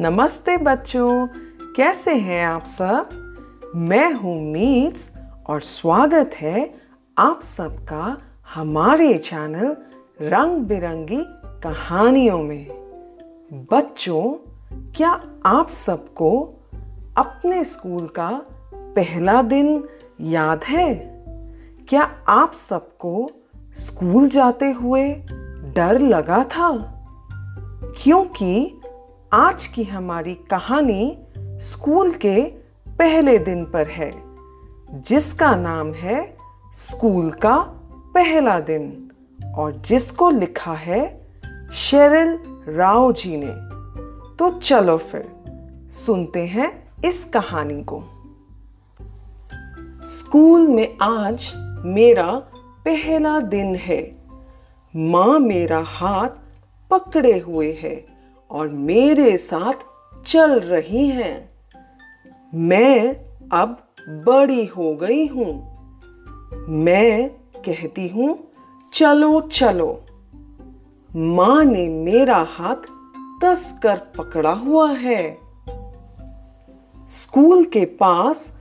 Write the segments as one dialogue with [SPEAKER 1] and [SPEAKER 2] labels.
[SPEAKER 1] नमस्ते बच्चों, कैसे हैं आप सब? मैं हूँ मीट्स और स्वागत है आप सबका हमारे चैनल रंग बिरंगी कहानियों में। बच्चों, क्या आप सबको अपने स्कूल का पहला दिन याद है? क्या आप सबको स्कूल जाते हुए डर लगा था? क्योंकि आज की हमारी कहानी स्कूल के पहले दिन पर है, जिसका नाम है स्कूल का पहला दिन, और जिसको लिखा है शेरिल राव जी ने। तो चलो फिर, सुनते हैं इस कहानी को। स्कूल में आज मेरा पहला दिन है। माँ मेरा हाथ पकड़े हुए है। और मेरे साथ चल रही हैं। मैं अब बड़ी हो गई हूँ। मैं कहती हूँ, चलो चलो। माँ ने मेरा हाथ कस कर पकड़ा हुआ है। स्कूल के पास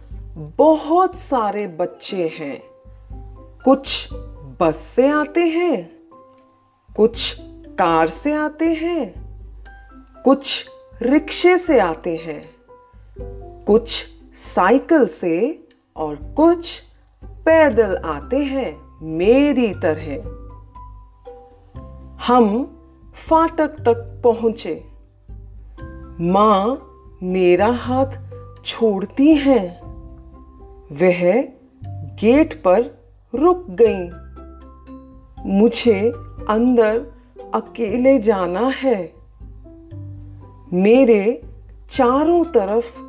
[SPEAKER 1] बहुत सारे बच्चे हैं। कुछ बस से आते हैं, कुछ कार से आते हैं। कुछ रिक्शे से आते हैं, कुछ साइकिल से और कुछ पैदल आते हैं मेरी तरह। हम फाटक तक पहुँचे। माँ मेरा हाथ छोड़ती हैं। वह गेट पर रुक गई। मुझे अंदर अकेले जाना है। मेरे चारों तरफ़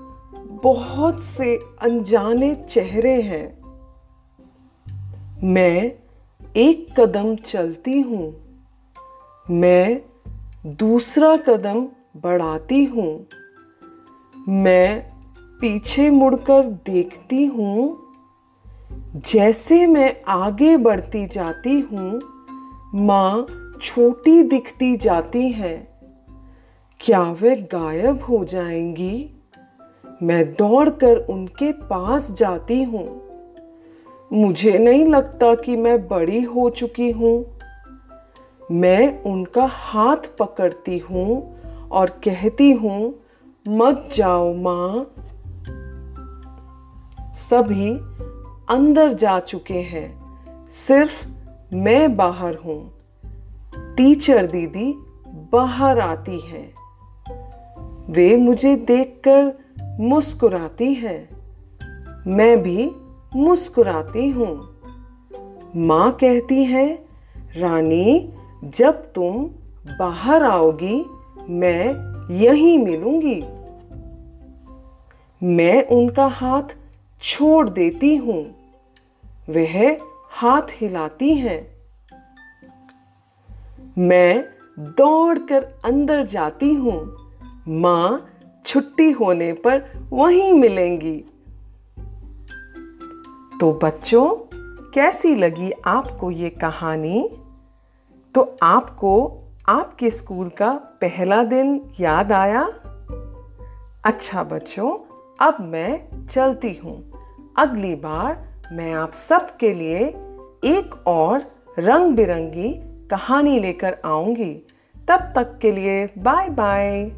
[SPEAKER 1] बहुत से अनजाने चेहरे हैं। मैं एक कदम चलती हूँ। मैं दूसरा कदम बढ़ाती हूँ। मैं पीछे मुड़कर देखती हूँ। जैसे मैं आगे बढ़ती जाती हूँ, माँ छोटी दिखती जाती हैं। क्या वे गायब हो जाएँगी? मैं दौड़कर उनके पास जाती हूँ। मुझे नहीं लगता कि मैं बड़ी हो चुकी हूँ। मैं उनका हाथ पकड़ती हूँ और कहती हूँ, मत जाओ, माँ। सभी अंदर जा चुके हैं। सिर्फ़ मैं बाहर हूँ। टीचर दीदी बाहर आती हैं। वे मुझे देखकर मुस्कुराती हैं। मैं भी मुस्कुराती हूँ। माँ कहती है, रानी, जब तुम बाहर आओगी, मैं यहीं मिलूँगी। मैं उनका हाथ छोड़ देती हूँ। वह हाथ हिलाती हैं। मैं दौड़कर अंदर जाती हूँ। माँ छुट्टी होने पर वहीं मिलेंगी। तो बच्चों, कैसी लगी आपको ये कहानी? तो आपको आपके स्कूल का पहला दिन याद आया? अच्छा बच्चों, अब मैं चलती हूँ। अगली बार मैं आप सबके लिए एक और रंग बिरंगी कहानी लेकर आऊँगी। तब तक के लिए बाय बाय